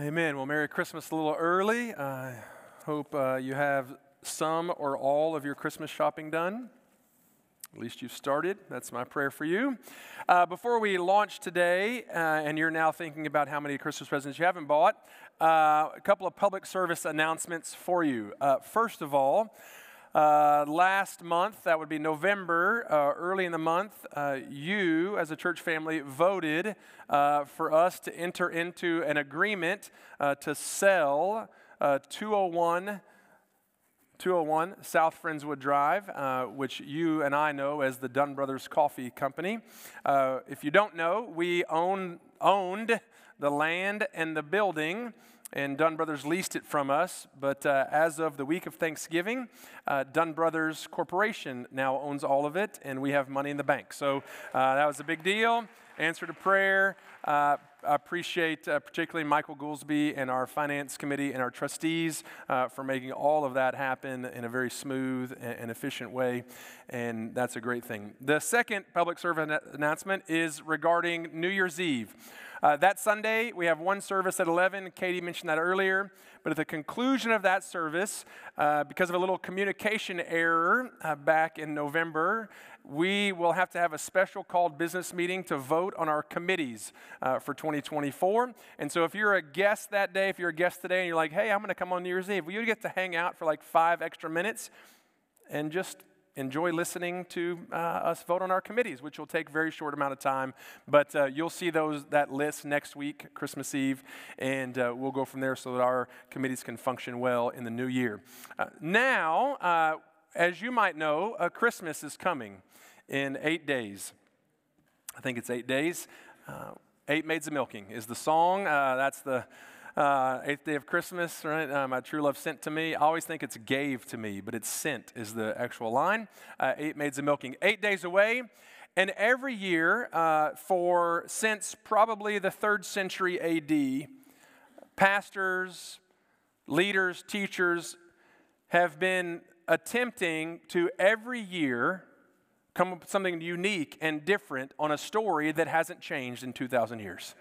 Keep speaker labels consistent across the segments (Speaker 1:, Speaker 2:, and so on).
Speaker 1: Amen. Well, Merry Christmas a little early. I hope uh, you have some or all of your Christmas shopping done. At least you've started. That's my prayer for you. Uh, before we launch today, uh, and you're now thinking about how many Christmas presents you haven't bought, uh, a couple of public service announcements for you. Uh, first of all, uh, last month, that would be November, uh, early in the month, uh, you, as a church family, voted uh, for us to enter into an agreement uh, to sell uh, 201. 201 South Friendswood Drive, which you and I know as the Dunn Brothers Coffee Company. if you don't know, we own, owned the land and the building and Dunn Brothers leased it from us. But uh, as of the week of Thanksgiving, uh, Dunn Brothers Corporation now owns all of it, and we have money in the bank. So uh, that was a big deal. Answer to prayer. Uh, I appreciate uh, particularly Michael Goolsby and our finance committee and our trustees uh, for making all of that happen in a very smooth and efficient way, and that's a great thing. The second public service announcement is regarding New Year's Eve. Uh, that Sunday, we have one service at 11. Katie mentioned that earlier. But at the conclusion of that service, uh, because of a little communication error uh, back in November, we will have to have a special called business meeting to vote on our committees uh, for 2024. And so if you're a guest that day, if you're a guest today and you're like, hey, I'm going to come on New Year's Eve, well, you get to hang out for like five extra minutes and just enjoy listening to uh, us vote on our committees, which will take very short amount of time. But uh, you'll see those that list next week, Christmas Eve, and uh, we'll go from there so that our committees can function well in the new year. Uh, now, uh, as you might know, Christmas is coming in eight days. I think it's eight days. Uh, eight Maids of Milking is the song. that's the uh, eighth day of Christmas, right? Uh, my true love sent to me. I always think it's gave to me, but it's sent is the actual line. Uh, eight maids of milking. Eight days away. And every year, uh, for since probably the third century AD, pastors, leaders, teachers have been attempting to every year come up with something unique and different on a story that hasn't changed in 2,000 years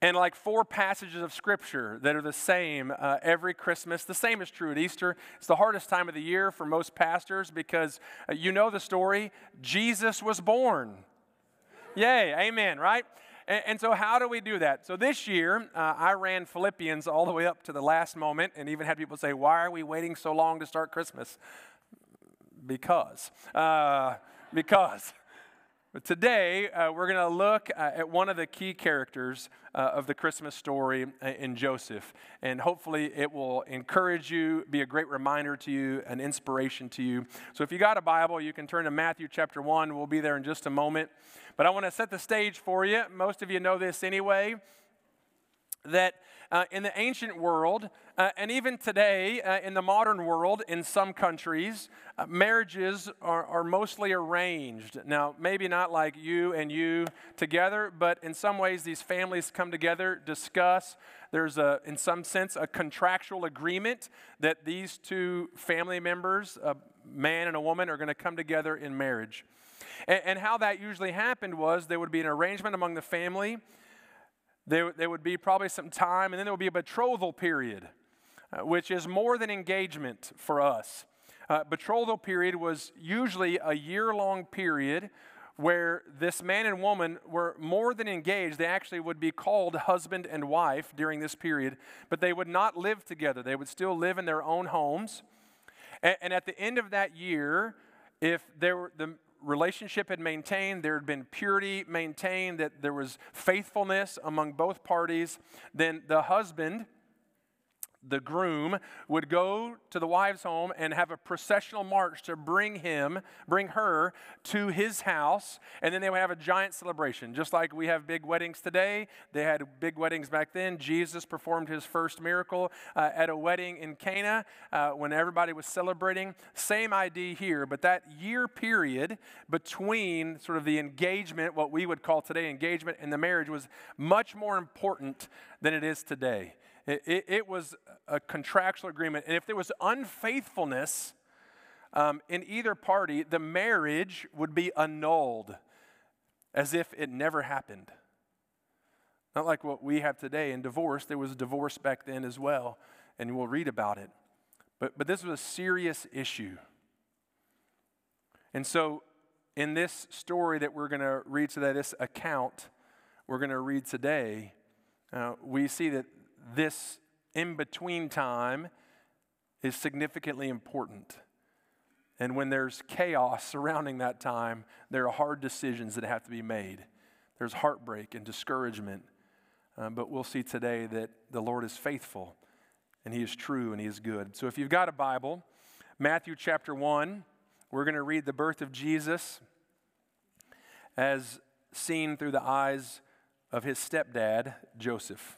Speaker 1: and like four passages of scripture that are the same uh, every Christmas. The same is true at Easter. It's the hardest time of the year for most pastors because uh, you know the story Jesus was born. Yay, amen, right? And, so, how do we do that? So, this year, uh, I ran Philippians all the way up to the last moment and even had people say, Why are we waiting so long to start Christmas? Because. Uh, because. But today, uh, we're going to look uh, at one of the key characters uh, of the Christmas story uh, in Joseph. And hopefully, it will encourage you, be a great reminder to you, an inspiration to you. So, if you got a Bible, you can turn to Matthew chapter 1. We'll be there in just a moment. But I want to set the stage for you. Most of you know this anyway that uh, in the ancient world, uh, and even today uh, in the modern world, in some countries, uh, marriages are, are mostly arranged. Now, maybe not like you and you together, but in some ways, these families come together, discuss. There's, a, in some sense, a contractual agreement that these two family members, a man and a woman, are going to come together in marriage. And, and how that usually happened was there would be an arrangement among the family there, there would be probably some time, and then there would be a betrothal period, which is more than engagement for us. Uh, betrothal period was usually a year long period where this man and woman were more than engaged. They actually would be called husband and wife during this period, but they would not live together. They would still live in their own homes. And, and at the end of that year, if there were, the relationship had maintained, there had been purity maintained, that there was faithfulness among both parties, then the husband the groom would go to the wife's home and have a processional march to bring him, bring her to his house, and then they would have a giant celebration. Just like we have big weddings today, they had big weddings back then. Jesus performed his first miracle uh, at a wedding in Cana uh, when everybody was celebrating. Same idea here, but that year period between sort of the engagement, what we would call today engagement, and the marriage was much more important than it is today. It, it, was a contractual agreement. And if there was unfaithfulness um, in either party, the marriage would be annulled as if it never happened. Not like what we have today in divorce. There was divorce back then as well, and we'll read about it. But, but this was a serious issue. And so, in this story that we're going to read today, this account we're going to read today, uh, we see that this in between time is significantly important. And when there's chaos surrounding that time, there are hard decisions that have to be made. There's heartbreak and discouragement. Uh, but we'll see today that the Lord is faithful and He is true and He is good. So if you've got a Bible, Matthew chapter 1, we're going to read the birth of Jesus as seen through the eyes of his stepdad, Joseph.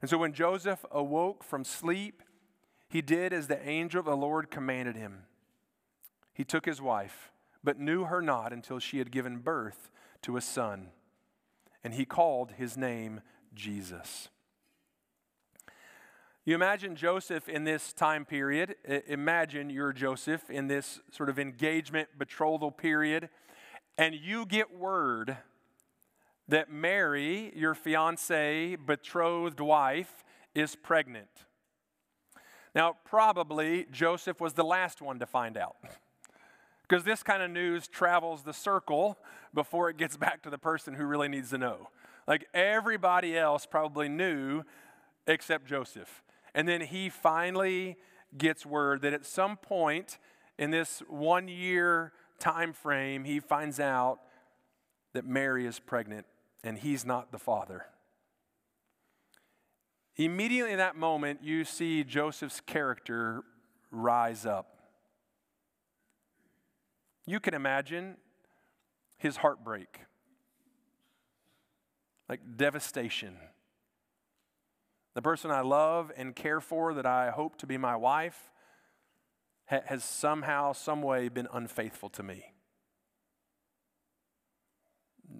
Speaker 1: And so when Joseph awoke from sleep, he did as the angel of the Lord commanded him. He took his wife, but knew her not until she had given birth to a son, and he called his name Jesus. You imagine Joseph in this time period. Imagine you're Joseph in this sort of engagement, betrothal period, and you get word that Mary, your fiance, betrothed wife, is pregnant. Now, probably Joseph was the last one to find out. Because this kind of news travels the circle before it gets back to the person who really needs to know. Like everybody else probably knew except Joseph. And then he finally gets word that at some point in this one year time frame, he finds out that Mary is pregnant and he's not the father. Immediately in that moment, you see Joseph's character rise up. You can imagine his heartbreak, like devastation the person I love and care for, that I hope to be my wife, ha- has somehow, some way been unfaithful to me.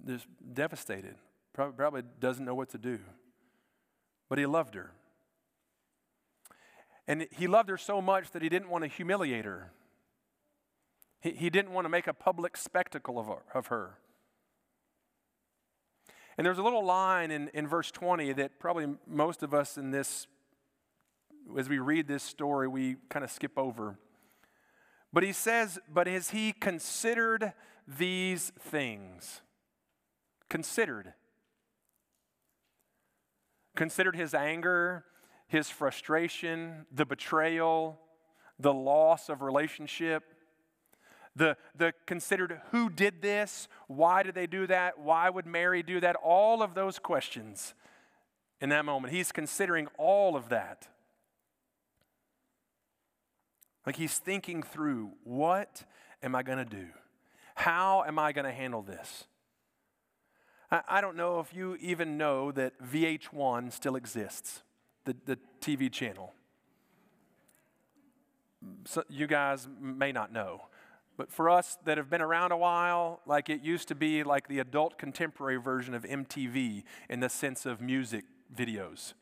Speaker 1: Just devastated. Probably, doesn't know what to do. But he loved her. And he loved her so much that he didn't want to humiliate her. He, he didn't want to make a public spectacle of her, of her. And there's a little line in, in verse 20 that probably most of us in this, as we read this story, we kind of skip over. But he says, But as he considered these things, considered, considered his anger, his frustration, the betrayal, the loss of relationship, the, the considered who did this, why did they do that, why would Mary do that, all of those questions in that moment. He's considering all of that. Like he's thinking through what am I going to do? How am I going to handle this? I, don't know if you even know that VH1 still exists, the, the TV channel. So you guys may not know. But for us that have been around a while, like it used to be like the adult contemporary version of MTV in the sense of music videos.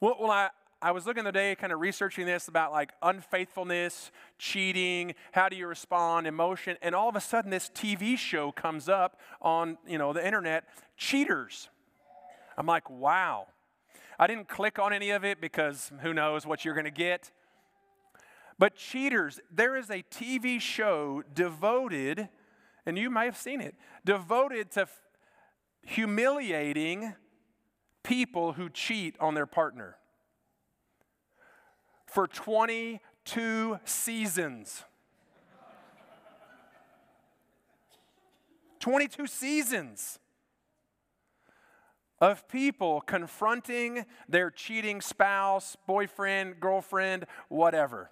Speaker 1: Well I, I was looking today, kind of researching this about like unfaithfulness, cheating, how do you respond, emotion, and all of a sudden this TV show comes up on you know the internet, cheaters. I'm like, wow. I didn't click on any of it because who knows what you're going to get. But cheaters, there is a TV show devoted, and you may have seen it, devoted to humiliating people who cheat on their partner for 22 seasons. 22 seasons of people confronting their cheating spouse, boyfriend, girlfriend, whatever.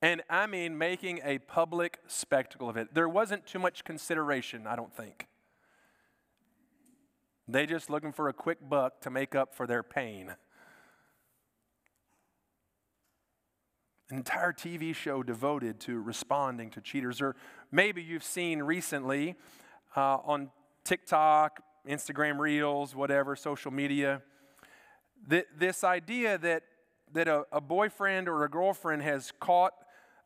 Speaker 1: And I mean, making a public spectacle of it. There wasn't too much consideration, I don't think. They just looking for a quick buck to make up for their pain. An entire TV show devoted to responding to cheaters. Or maybe you've seen recently uh, on TikTok, Instagram Reels, whatever, social media, th- this idea that, that a, a, boyfriend or a girlfriend has caught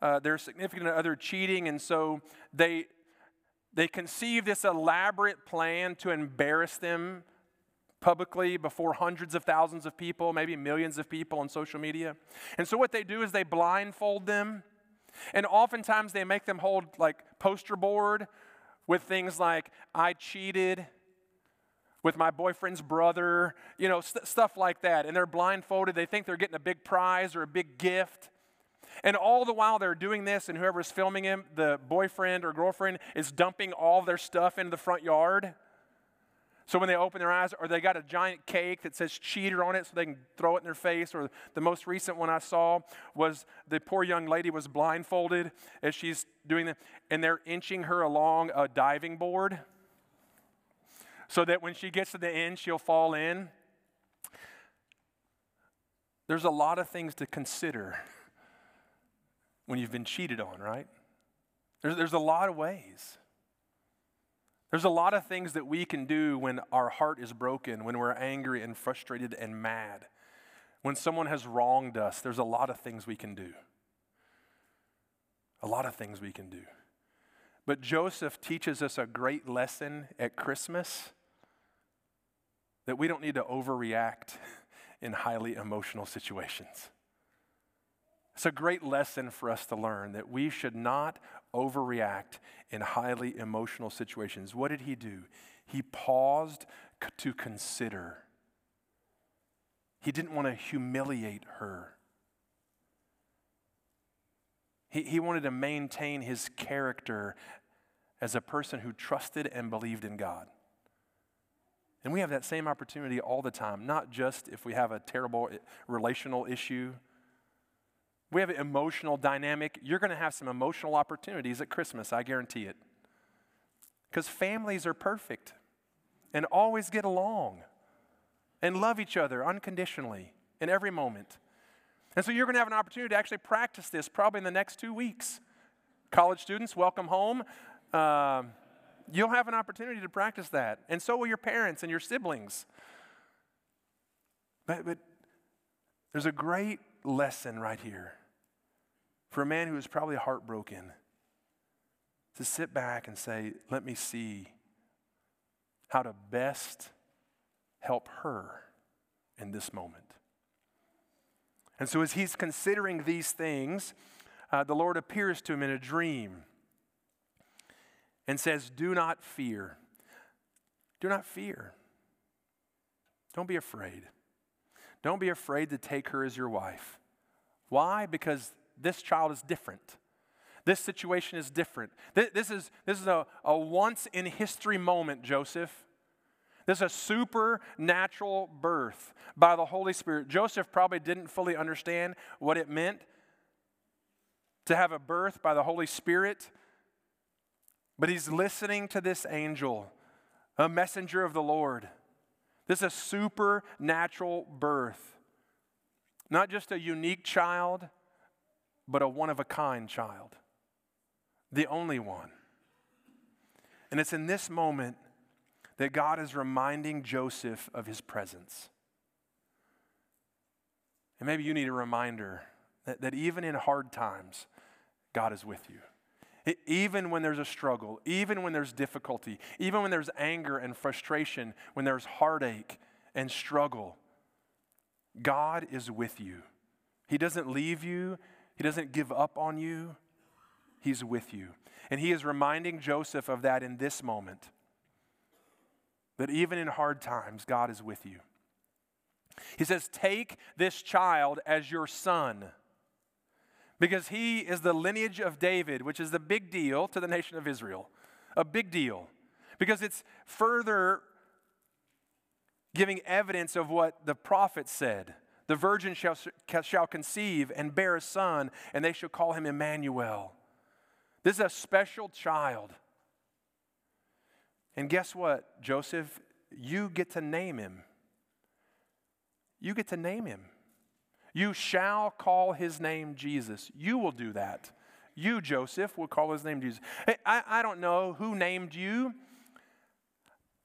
Speaker 1: uh, their significant other cheating, and so they, they conceive this elaborate plan to embarrass them publicly before hundreds of thousands of people, maybe millions of people on social media. And so what they do is they blindfold them. And oftentimes they make them hold like poster board with things like, I cheated with my boyfriend's brother, you know, st- stuff like that. And they're blindfolded. They think they're getting a big prize or a big gift. And all the while they're doing this, and whoever's filming him, the boyfriend or girlfriend, is dumping all their stuff into the front yard. So when they open their eyes, or they got a giant cake that says cheater on it so they can throw it in their face. Or the most recent one I saw was the poor young lady was blindfolded as she's doing that, and they're inching her along a diving board so that when she gets to the end, she'll fall in. There's a lot of things to consider when you've been cheated on, right? There's, there's a lot of ways. There's a lot of things that we can do when our heart is broken, when we're angry and frustrated and mad. When someone has wronged us, there's a lot of things we can do. A lot of things we can do. But Joseph teaches us a great lesson at Christmas that we don't need to overreact in highly emotional situations. It's a great lesson for us to learn that we should not overreact in highly emotional situations. What did he do? He paused to consider. He didn't want to humiliate her. He, he wanted to maintain his character as a person who trusted and believed in God. And we have that same opportunity all the time, not just if we have a terrible eh, relational issue we have an emotional dynamic. You're going to have some emotional opportunities at Christmas, I guarantee it. Because families are perfect and always get along and love each other unconditionally in every moment. And so you're going to have an opportunity to actually practice this probably in the next two weeks. College students, welcome home. Um, you'll have an opportunity to practice that. And so will your parents and your siblings. But, but there's a great lesson right here for a man who is probably heartbroken to sit back and say, Let me see how to best help her in this moment. And so, as he's considering these things, uh, the Lord appears to him in a dream and says, Do not fear. Do not fear. Don't be afraid. Don't be afraid to take her as your wife. Why? Because this child is different. This situation is different. This is, this is a, a once in history moment, Joseph. This is a supernatural birth by the Holy Spirit. Joseph probably didn't fully understand what it meant to have a birth by the Holy Spirit, but he's listening to this angel, a messenger of the Lord. This is a supernatural birth. Not just a unique child, but a one of a kind child, the only one. And it's in this moment that God is reminding Joseph of his presence. And maybe you need a reminder that, that even in hard times, God is with you. Even when there's a struggle, even when there's difficulty, even when there's anger and frustration, when there's heartache and struggle, God is with you. He doesn't leave you, He doesn't give up on you, He's with you. And He is reminding Joseph of that in this moment. that even in hard times, God is with you. He says, Take this child as your son, because he is the lineage of David, which is the big deal to the nation of Israel. A big deal. Because it's further giving evidence of what the prophet said. The virgin shall, shall conceive and bear a son, and they shall call him Emmanuel. This is a special child. And guess what, Joseph? You get to name him. You get to name him. You shall call his name Jesus. You will do that. You, Joseph, will call his name Jesus. Hey, I, I don't know who named you,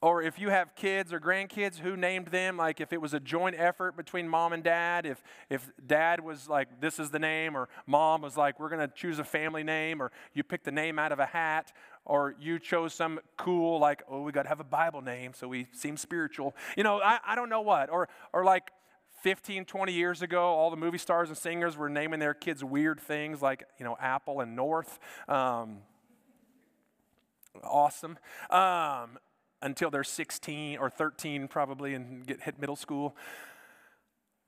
Speaker 1: or if you have kids or grandkids, who named them? Like if it was a joint effort between mom and dad, if, if dad was like, this is the name, or mom was like, we're going to choose a family name, or you picked the name out of a hat, or you chose some cool, like, oh, we got to have a Bible name so we seem spiritual. You know, I, I don't know what. Or, or like 15, 20 years ago, all the movie stars and singers were naming their kids weird things like, you know, Apple and North. Um, awesome. Um, until they're 16 or 13 probably and get hit middle school.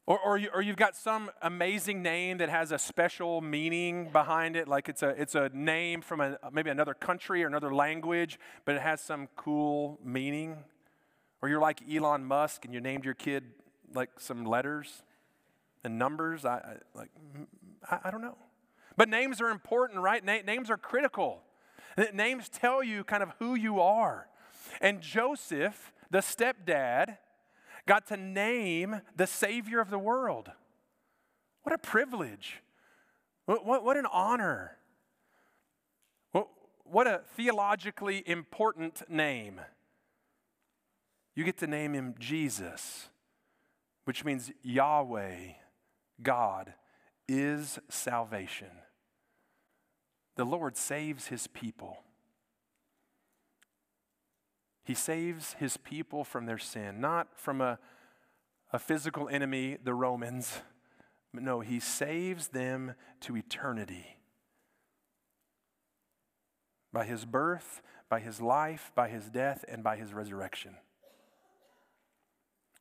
Speaker 1: Or, or, you, you've got some amazing name that has a special meaning behind it, like it's a, it's a name from a, maybe another country or another language, but it has some cool meaning. Or you're like Elon Musk and you named your kid like some letters and numbers. I, I like, mm, I, I, don't know. But names are important, right? Na- names are critical. Names tell you kind of who you are. And Joseph, the stepdad, got to name the Savior of the world. What a privilege. What, what, what an honor. What, what a theologically important name. You get to name him Jesus, which means Yahweh, God, is salvation. The Lord saves his people. He saves his people from their sin, not from a, a physical enemy, the Romans. But no, he saves them to eternity. By his birth, by his life, by his death, and by his resurrection.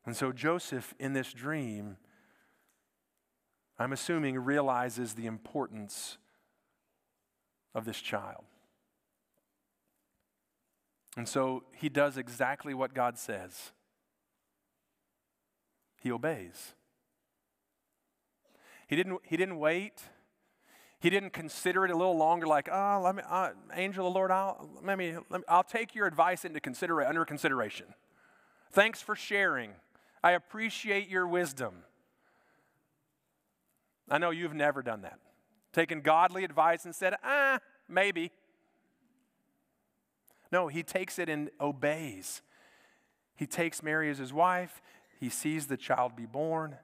Speaker 1: And so Joseph, in this dream, I'm assuming, realizes the importance of this child. And so he does exactly what God says. He obeys. He didn't, he didn't wait. He didn't consider it a little longer, like, oh, let me, uh, angel of the Lord, I'll, let me, let me, I'll take your advice into consider, under consideration. Thanks for sharing. I appreciate your wisdom. I know you've never done that. Taken godly advice and said, ah, maybe. No, he takes it and obeys. He takes Mary as his wife. He sees the child be born.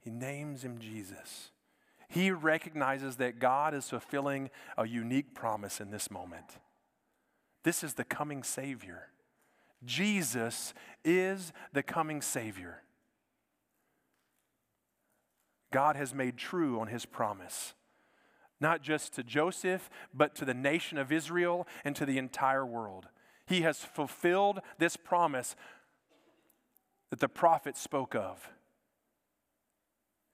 Speaker 1: He names him Jesus. He recognizes that God is fulfilling a unique promise in this moment. This is the coming Savior. Jesus is the coming Savior. God has made true on his promise, not just to Joseph, but to the nation of Israel and to the entire world. He has fulfilled this promise that the prophet spoke of.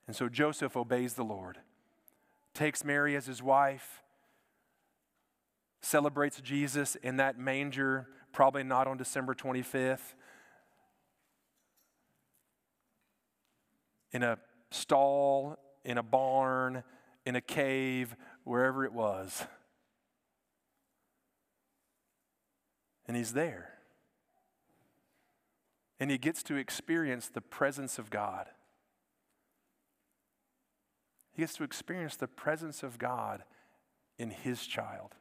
Speaker 1: And so Joseph obeys the Lord, takes Mary as his wife, celebrates Jesus in that manger, probably not on December 25th, in a stall, in a barn, in a cave, wherever it was. And he's there. And he gets to experience the presence of God. He gets to experience the presence of God in his child.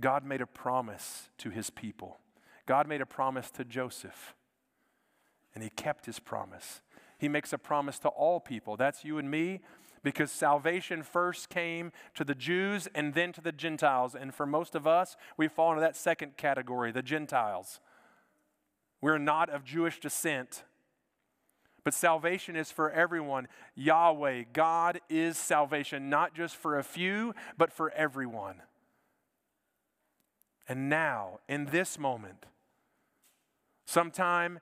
Speaker 1: God made a promise to his people. God made a promise to Joseph, and he kept his promise. He makes a promise to all people. That's you and me because salvation first came to the Jews and then to the Gentiles. And for most of us, we fall into that second category, the Gentiles. We're not of Jewish descent. But salvation is for everyone. Yahweh, God is salvation, not just for a few, but for everyone. And now, in this moment, Sometime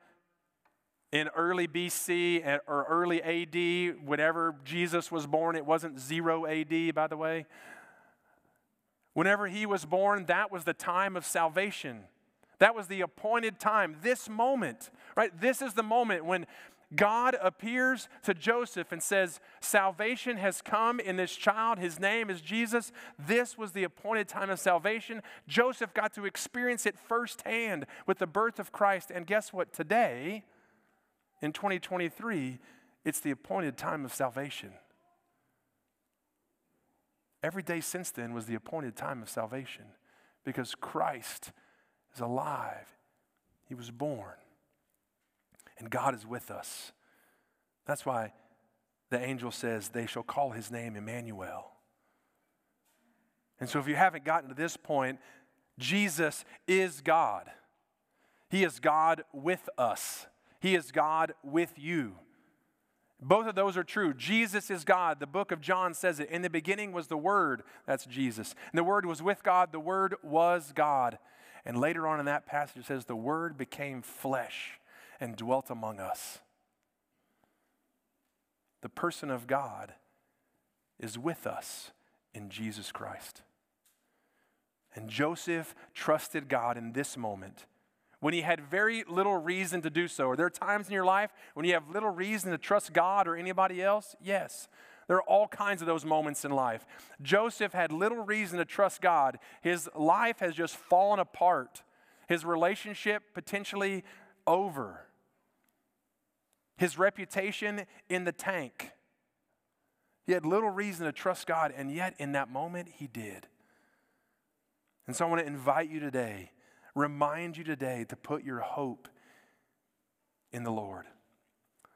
Speaker 1: in early BC or early AD, whenever Jesus was born, it wasn't zero AD, by the way. Whenever he was born, that was the time of salvation. That was the appointed time, this moment, right? This is the moment when God appears to Joseph and says, Salvation has come in this child. His name is Jesus. This was the appointed time of salvation. Joseph got to experience it firsthand with the birth of Christ. And guess what? Today, in 2023, it's the appointed time of salvation. Every day since then was the appointed time of salvation because Christ is alive. He was born and God is with us. That's why the angel says, They shall call his name Emmanuel. And so, if you haven't gotten to this point, Jesus is God. He is God with us, He is God with you. Both of those are true. Jesus is God. The book of John says it. In the beginning was the Word. That's Jesus. And the Word was with God. The Word was God. And later on in that passage, it says, The Word became flesh and dwelt among us. The person of God is with us in Jesus Christ. And Joseph trusted God in this moment when he had very little reason to do so. Are there times in your life when you have little reason to trust God or anybody else? Yes. There are all kinds of those moments in life. Joseph had little reason to trust God. His life has just fallen apart, his relationship potentially over his reputation in the tank. He had little reason to trust God, and yet in that moment, he did. And so I want to invite you today, remind you today to put your hope in the Lord,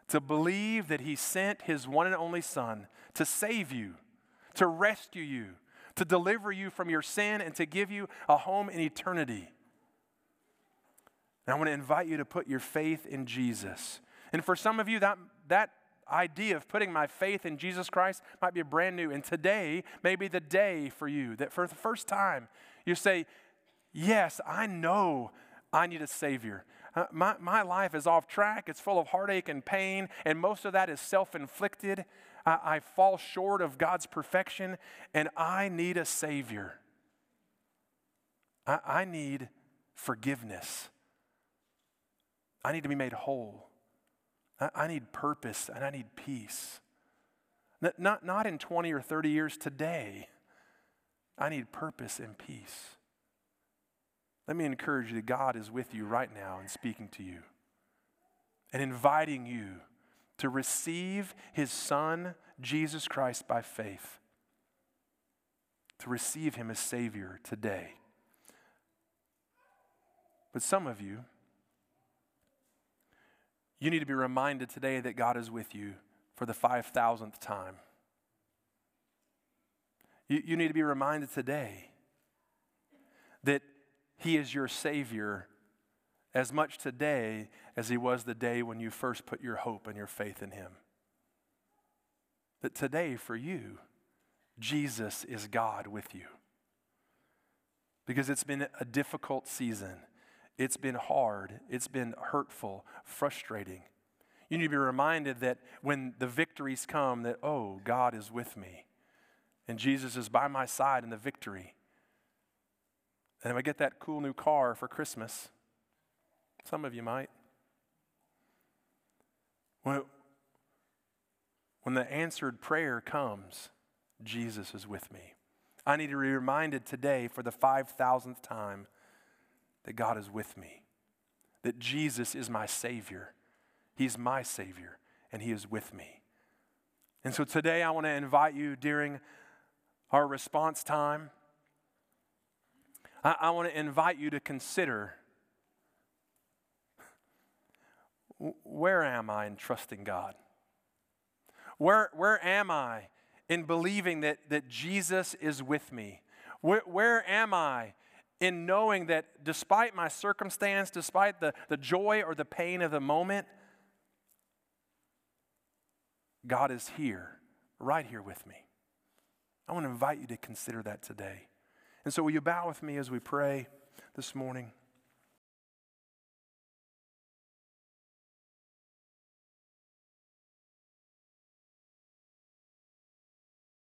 Speaker 1: to believe that he sent his one and only Son to save you, to rescue you, to deliver you from your sin, and to give you a home in eternity. And I want to invite you to put your faith in Jesus and for some of you, that, that idea of putting my faith in Jesus Christ might be brand new. And today may be the day for you that for the first time you say, Yes, I know I need a Savior. Uh, my, my life is off track. It's full of heartache and pain, and most of that is self inflicted. I, I fall short of God's perfection, and I need a Savior. I, I need forgiveness. I need to be made whole. I, need purpose and I need peace. Not, not in 20 or 30 years today. I need purpose and peace. Let me encourage you that God is with you right now and speaking to you and inviting you to receive His Son, Jesus Christ, by faith, to receive Him as Savior today. But some of you, you need to be reminded today that God is with you for the 5,000th time. You, you need to be reminded today that He is your Savior as much today as He was the day when you first put your hope and your faith in Him. That today, for you, Jesus is God with you. Because it's been a difficult season. It's been hard, it's been hurtful, frustrating. You need to be reminded that when the victories come, that, oh, God is with me. And Jesus is by my side in the victory. And if I get that cool new car for Christmas, some of you might. When, when the answered prayer comes, Jesus is with me. I need to be reminded today for the 5,000th time that God is with me, that Jesus is my Savior. He's my Savior, and He is with me. And so today I want to invite you during our response time, I, I want to invite you to consider where am I in trusting God? Where, where am I in believing that, that Jesus is with me? Where, where am I in knowing that despite my circumstance, despite the, the joy or the pain of the moment, God is here, right here with me. I want to invite you to consider that today. And so, will you bow with me as we pray this morning?